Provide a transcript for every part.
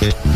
Mm-hmm.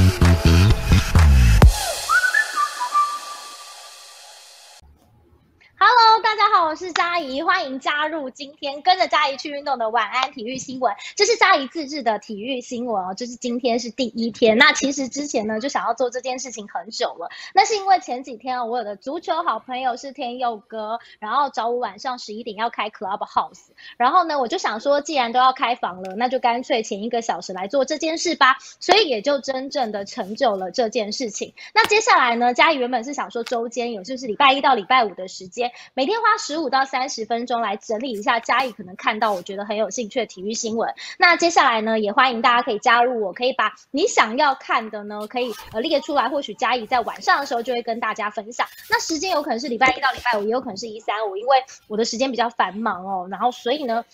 怡，欢迎加入今天跟着佳怡去运动的晚安体育新闻。这是佳怡自制的体育新闻哦，这是今天是第一天。那其实之前呢就想要做这件事情很久了，那是因为前几天我有的足球好朋友是天佑哥，然后找我晚上十一点要开 Club House，然后呢我就想说，既然都要开房了，那就干脆前一个小时来做这件事吧，所以也就真正的成就了这件事情。那接下来呢，佳怡原本是想说周间有就是礼拜一到礼拜五的时间。每天花十五到三十十分钟来整理一下嘉义可能看到我觉得很有兴趣的体育新闻。那接下来呢，也欢迎大家可以加入我，可以把你想要看的呢，可以呃列出来。或许嘉义在晚上的时候就会跟大家分享。那时间有可能是礼拜一到礼拜五，也有可能是一三五，因为我的时间比较繁忙哦。然后所以呢。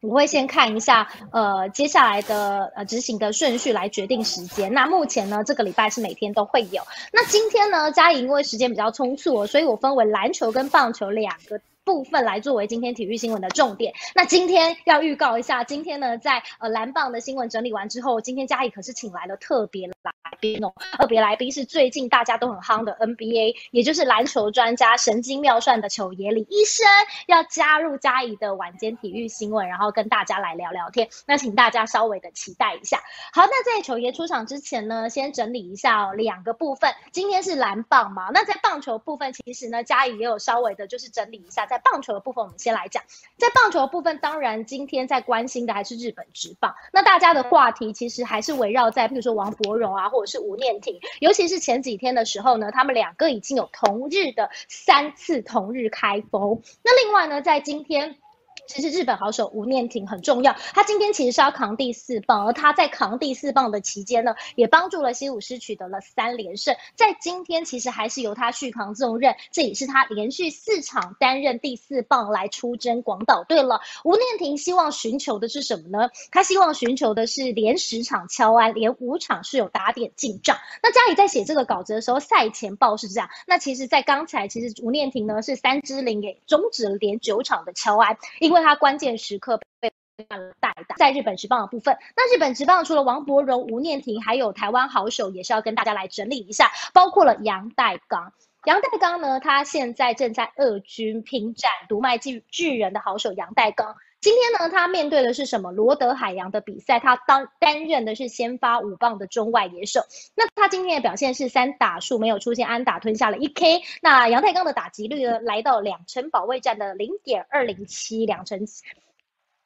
我会先看一下，呃，接下来的呃执行的顺序来决定时间。那目前呢，这个礼拜是每天都会有。那今天呢，嘉怡因为时间比较充促哦，所以我分为篮球跟棒球两个。部分来作为今天体育新闻的重点。那今天要预告一下，今天呢，在呃蓝棒的新闻整理完之后，今天嘉义可是请来了特别来宾哦。特别来宾是最近大家都很夯的 NBA，也就是篮球专家、神经妙算的球爷李医生，要加入嘉义的晚间体育新闻，然后跟大家来聊聊天。那请大家稍微的期待一下。好，那在球爷出场之前呢，先整理一下哦，两个部分。今天是蓝棒嘛？那在棒球部分，其实呢，嘉义也有稍微的，就是整理一下。在棒球的部分，我们先来讲。在棒球的部分，当然今天在关心的还是日本职棒。那大家的话题其实还是围绕在，比如说王柏荣啊，或者是吴念婷。尤其是前几天的时候呢，他们两个已经有同日的三次同日开封。那另外呢，在今天。其实日本好手吴念庭很重要，他今天其实是要扛第四棒，而他在扛第四棒的期间呢，也帮助了西武师取得了三连胜。在今天其实还是由他续扛重任，这也是他连续四场担任第四棒来出征广岛队了。吴念庭希望寻求的是什么呢？他希望寻求的是连十场敲安，连五场是有打点进账。那家里在写这个稿子的时候，赛前报是这样。那其实，在刚才其实吴念庭呢是三支零给终止了连九场的敲安，因为他关键时刻被带打，在日本职棒的部分，那日本职棒除了王柏荣、吴念婷，还有台湾好手，也是要跟大家来整理一下，包括了杨代刚。杨代刚呢，他现在正在二军平展独卖巨巨人的好手杨代刚。今天呢，他面对的是什么？罗德海洋的比赛，他当担任的是先发五棒的中外野手。那他今天的表现是三打数，没有出现安打，吞下了一 K。那杨太刚的打击率呢，来到两成保卫战的零点二零七，两成。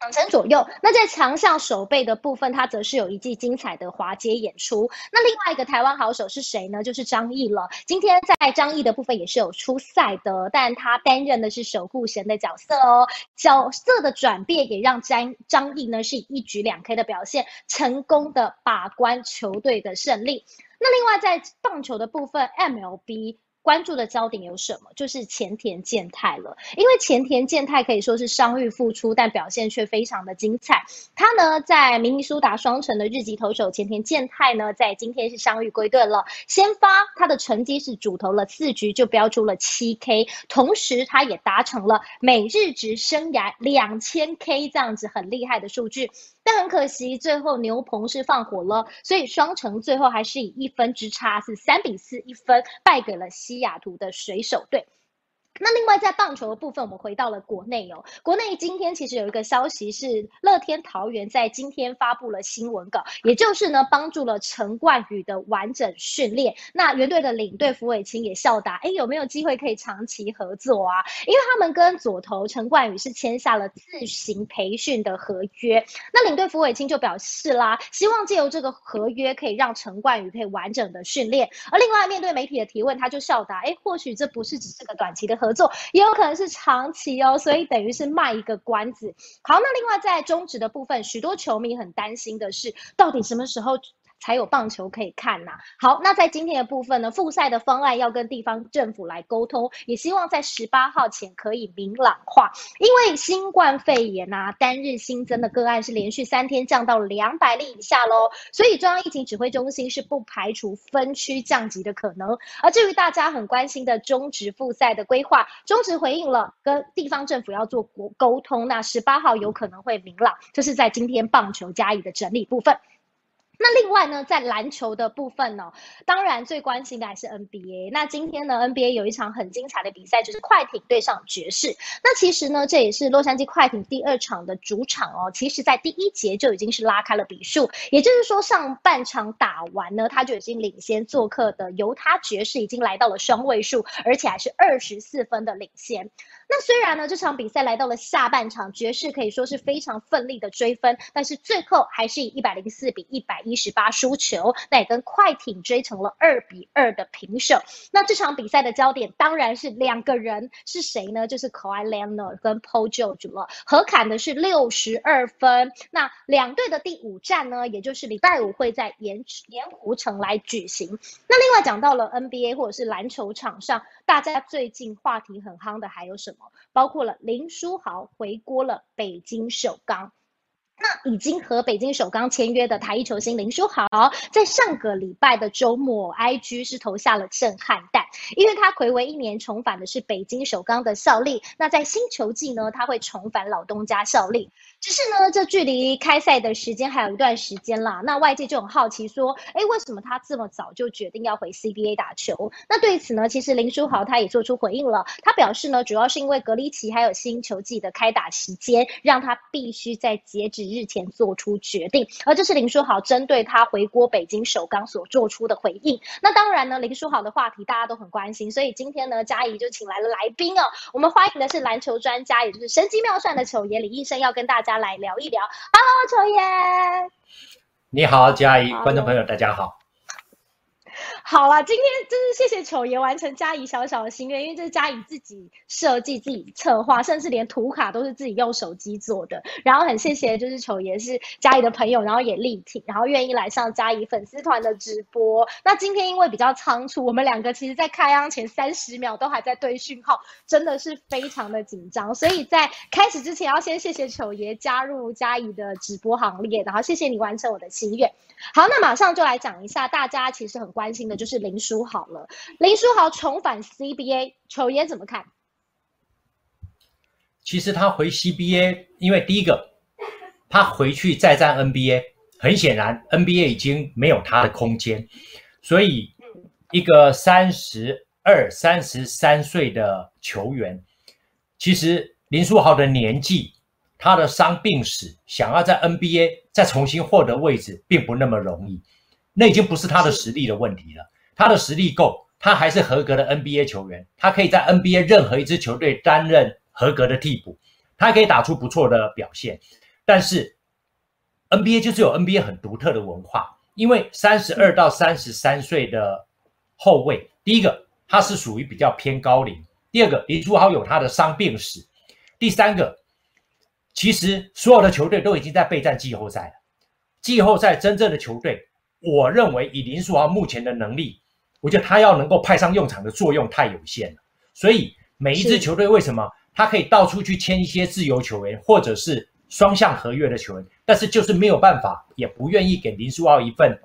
两成左右。那在强项守备的部分，他则是有一记精彩的滑接演出。那另外一个台湾好手是谁呢？就是张毅了。今天在张毅的部分也是有出赛的，但他担任的是守护神的角色哦。角色的转变也让张张毅呢是以一局两 K 的表现，成功的把关球队的胜利。那另外在棒球的部分，MLB。关注的焦点有什么？就是前田健太了，因为前田健太可以说是伤愈复出，但表现却非常的精彩。他呢，在明尼苏达双城的日籍投手前田健太呢，在今天是伤愈归队了。先发他的成绩是主投了四局就标出了七 K，同时他也达成了每日值生涯两千 K 这样子很厉害的数据。但很可惜，最后牛棚是放火了，所以双城最后还是以一分之差，是三比四一分败给了西雅图的水手队。那另外在棒球的部分，我们回到了国内哦。国内今天其实有一个消息是，乐天桃园在今天发布了新闻稿，也就是呢帮助了陈冠宇的完整训练。那原队的领队符伟清也笑答：哎，有没有机会可以长期合作啊？因为他们跟左投陈冠宇是签下了自行培训的合约。那领队符伟清就表示啦，希望借由这个合约可以让陈冠宇可以完整的训练。而另外面对媒体的提问，他就笑答：哎，或许这不是只是个短期的合。合作也有可能是长期哦，所以等于是卖一个关子。好，那另外在中止的部分，许多球迷很担心的是，到底什么时候？才有棒球可以看呐。好，那在今天的部分呢，复赛的方案要跟地方政府来沟通，也希望在十八号前可以明朗化。因为新冠肺炎呐，单日新增的个案是连续三天降到两百例以下喽，所以中央疫情指挥中心是不排除分区降级的可能。而至于大家很关心的中职复赛的规划，中职回应了跟地方政府要做沟沟通，那十八号有可能会明朗，就是在今天棒球加以的整理部分。那另外呢，在篮球的部分呢，当然最关心的还是 NBA。那今天呢，NBA 有一场很精彩的比赛，就是快艇对上爵士。那其实呢，这也是洛杉矶快艇第二场的主场哦。其实，在第一节就已经是拉开了比数，也就是说，上半场打完呢，他就已经领先做客的犹他爵士已经来到了双位数，而且还是二十四分的领先。那虽然呢，这场比赛来到了下半场，爵士可以说是非常奋力的追分，但是最后还是以一百零四比一百一十八输球，那也跟快艇追成了二比二的平手。那这场比赛的焦点当然是两个人是谁呢？就是 Kawhi l e o n a r 跟 Paul George 了，合砍的是六十二分。那两队的第五战呢，也就是礼拜五会在盐盐湖城来举行。那另外讲到了 NBA 或者是篮球场上，大家最近话题很夯的还有什么？包括了林书豪回国了北京首钢，那已经和北京首钢签约的台一球星林书豪，在上个礼拜的周末，IG 是投下了震撼弹，因为他暌违一年重返的是北京首钢的效力，那在新球季呢，他会重返老东家效力。只是呢，这距离开赛的时间还有一段时间啦。那外界就很好奇说，哎，为什么他这么早就决定要回 CBA 打球？那对此呢，其实林书豪他也做出回应了。他表示呢，主要是因为隔离期还有新球季的开打时间，让他必须在截止日前做出决定。而这是林书豪针对他回国北京首钢所做出的回应。那当然呢，林书豪的话题大家都很关心，所以今天呢，嘉怡就请来了来宾哦。我们欢迎的是篮球专家，也就是神机妙算的球爷李医生，要跟大家。家来聊一聊，Hello，球爷，你好，嘉怡，观众朋友，大家好。好了，今天真是谢谢球爷完成嘉怡小小的心愿，因为这是嘉怡自己设计、自己策划，甚至连图卡都是自己用手机做的。然后很谢谢，就是球爷是嘉怡的朋友，然后也力挺，然后愿意来上嘉怡粉丝团的直播。那今天因为比较仓促，我们两个其实在开央前三十秒都还在对讯号，真的是非常的紧张。所以在开始之前，要先谢谢球爷加入嘉怡的直播行列，然后谢谢你完成我的心愿。好，那马上就来讲一下大家其实很关心的。就是林书豪了，林书豪重返 CBA，球员怎么看？其实他回 CBA，因为第一个，他回去再战 NBA，很显然 NBA 已经没有他的空间，所以一个三十二、三十三岁的球员，其实林书豪的年纪，他的伤病史，想要在 NBA 再重新获得位置，并不那么容易。那已经不是他的实力的问题了，他的实力够，他还是合格的 NBA 球员，他可以在 NBA 任何一支球队担任合格的替补，他可以打出不错的表现。但是 NBA 就是有 NBA 很独特的文化，因为三十二到三十三岁的后卫，第一个他是属于比较偏高龄，第二个林书豪有他的伤病史，第三个其实所有的球队都已经在备战季后赛了，季后赛真正的球队。我认为以林书豪目前的能力，我觉得他要能够派上用场的作用太有限了。所以每一支球队为什么他可以到处去签一些自由球员，或者是双向合约的球员，但是就是没有办法，也不愿意给林书豪一份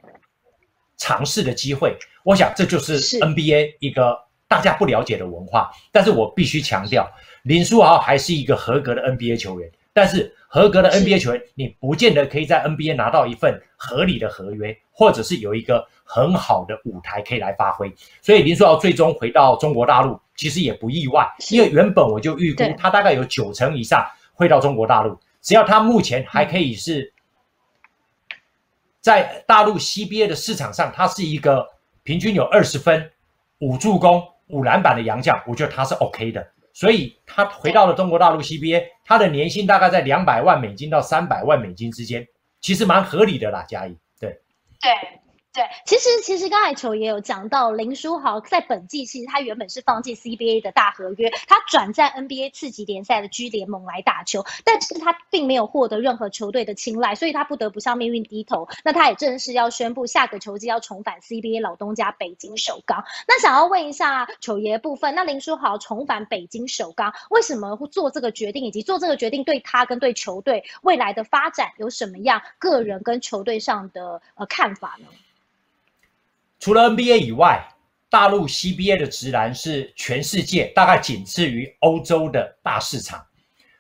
尝试的机会。我想这就是 NBA 一个大家不了解的文化。但是我必须强调，林书豪还是一个合格的 NBA 球员。但是合格的 NBA 球员，你不见得可以在 NBA 拿到一份合理的合约，或者是有一个很好的舞台可以来发挥。所以林书豪最终回到中国大陆，其实也不意外，因为原本我就预估他大概有九成以上会到中国大陆。只要他目前还可以是在大陆 CBA 的市场上，他是一个平均有二十分、五助攻、五篮板的洋将，我觉得他是 OK 的。所以他回到了中国大陆 CBA，他的年薪大概在两百万美金到三百万美金之间，其实蛮合理的啦，嘉义。对，对。其实其实刚才球也有讲到，林书豪在本季其实他原本是放弃 CBA 的大合约，他转战 NBA 次级联赛的 G 联盟来打球，但是他并没有获得任何球队的青睐，所以他不得不向命运低头。那他也正式要宣布下个球季要重返 CBA 老东家北京首钢。那想要问一下球爷部分，那林书豪重返北京首钢，为什么会做这个决定，以及做这个决定对他跟对球队未来的发展有什么样个人跟球队上的呃看法呢？除了 NBA 以外，大陆 CBA 的直男是全世界大概仅次于欧洲的大市场。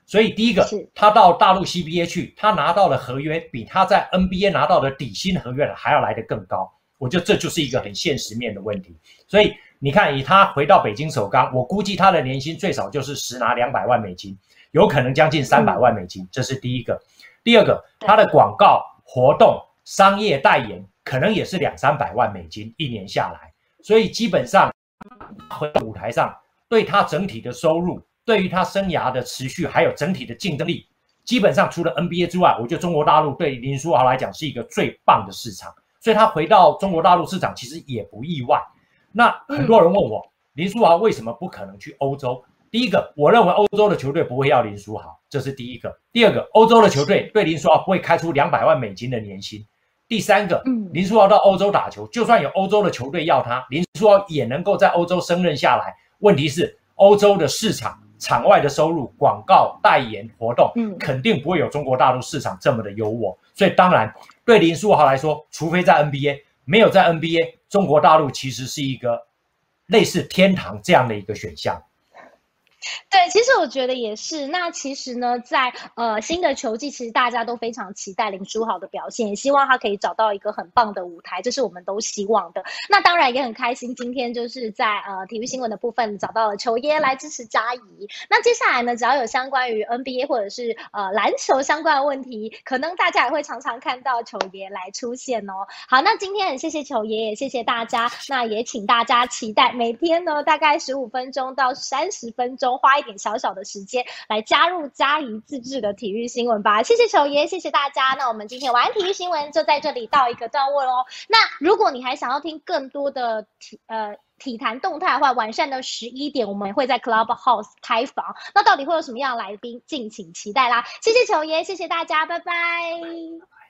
所以第一个，他到大陆 CBA 去，他拿到的合约比他在 NBA 拿到的底薪合约还要来得更高。我觉得这就是一个很现实面的问题。所以你看，以他回到北京首钢，我估计他的年薪最少就是实拿两百万美金，有可能将近三百万美金。这是第一个。第二个，他的广告活动、商业代言可能也是两三百万美金一年下来。所以基本上回到舞台上，对他整体的收入。对于他生涯的持续，还有整体的竞争力，基本上除了 NBA 之外，我觉得中国大陆对林书豪来讲是一个最棒的市场，所以他回到中国大陆市场其实也不意外。那很多人问我，林书豪为什么不可能去欧洲？第一个，我认为欧洲的球队不会要林书豪，这是第一个。第二个，欧洲的球队对林书豪不会开出两百万美金的年薪。第三个，嗯林书豪到欧洲打球，就算有欧洲的球队要他，林书豪也能够在欧洲升任下来。问题是欧洲的市场。场外的收入、广告代言活动，嗯，肯定不会有中国大陆市场这么的优渥。所以，当然对林书豪来说，除非在 NBA，没有在 NBA，中国大陆其实是一个类似天堂这样的一个选项。对，其实我觉得也是。那其实呢，在呃新的球季，其实大家都非常期待林书豪的表现，也希望他可以找到一个很棒的舞台，这是我们都希望的。那当然也很开心，今天就是在呃体育新闻的部分找到了球爷来支持嘉怡。那接下来呢，只要有相关于 NBA 或者是呃篮球相关的问题，可能大家也会常常看到球爷来出现哦。好，那今天很谢谢球爷，也谢谢大家。那也请大家期待每天呢，大概十五分钟到三十分钟。花一点小小的时间来加入嘉怡自制的体育新闻吧，谢谢球爷，谢谢大家。那我们今天晚安体育新闻就在这里到一个段落喽。那如果你还想要听更多的体呃体坛动态的话，晚上的十一点我们会在 Clubhouse 开房，那到底会有什么样的来宾，敬请期待啦。谢谢球爷，谢谢大家，拜拜。